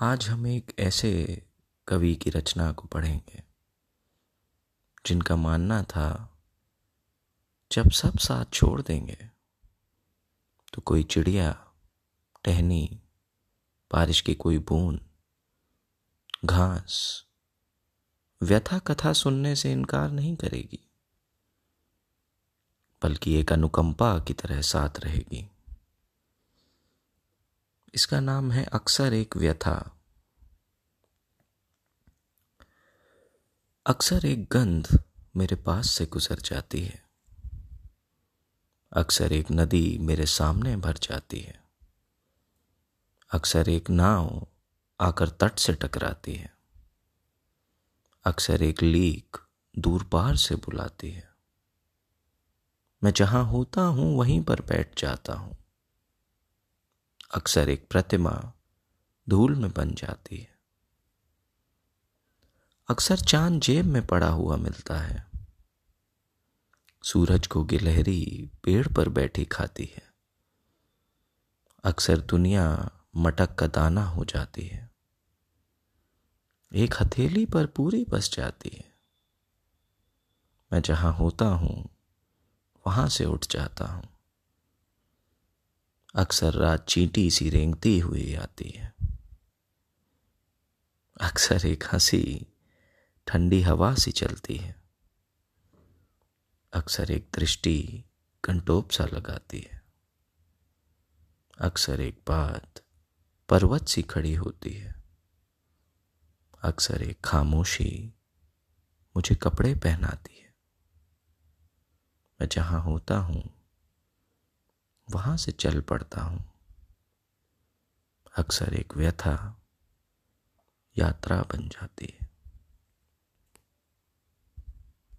आज हम एक ऐसे कवि की रचना को पढ़ेंगे, जिनका मानना था, जब सब साथ छोड़ देंगे तो कोई चिड़िया, टहनी, बारिश की कोई बूंद, घास व्यथा कथा सुनने से इनकार नहीं करेगी, बल्कि एक अनुकंपा की तरह साथ रहेगी। इसका नाम है अक्सर एक व्यथा। अक्सर एक गंध मेरे पास से गुजर जाती है। अक्सर एक नदी मेरे सामने भर जाती है। अक्सर एक नाव आकर तट से टकराती है। अक्सर एक लीक दूर पार से बुलाती है। मैं जहाँ होता हूँ वहीं पर बैठ जाता हूँ। अक्सर एक प्रतिमा धूल में बन जाती है। अक्सर चाँद जेब में पड़ा हुआ मिलता है। सूरज को गिलहरी पेड़ पर बैठी खाती है। अक्सर दुनिया मटक का दाना हो जाती है। एक हथेली पर पूरी बस जाती है। मैं जहाँ होता हूँ, वहाँ से उठ जाता हूँ। अक्सर रात चींटी सी रेंगती हुई आती है। अक्सर एक हँसी, ठंडी हवा सी चलती है। अक्सर एक दृष्टि कंटोप सा लगाती है। अक्सर एक बात पर्वत सी खड़ी होती है। अक्सर एक खामोशी मुझे कपड़े पहनाती है। मैं जहाँ होता हूँ वहाँ से चल पड़ता हूँ। अक्सर एक व्यथा यात्रा बन जाती है।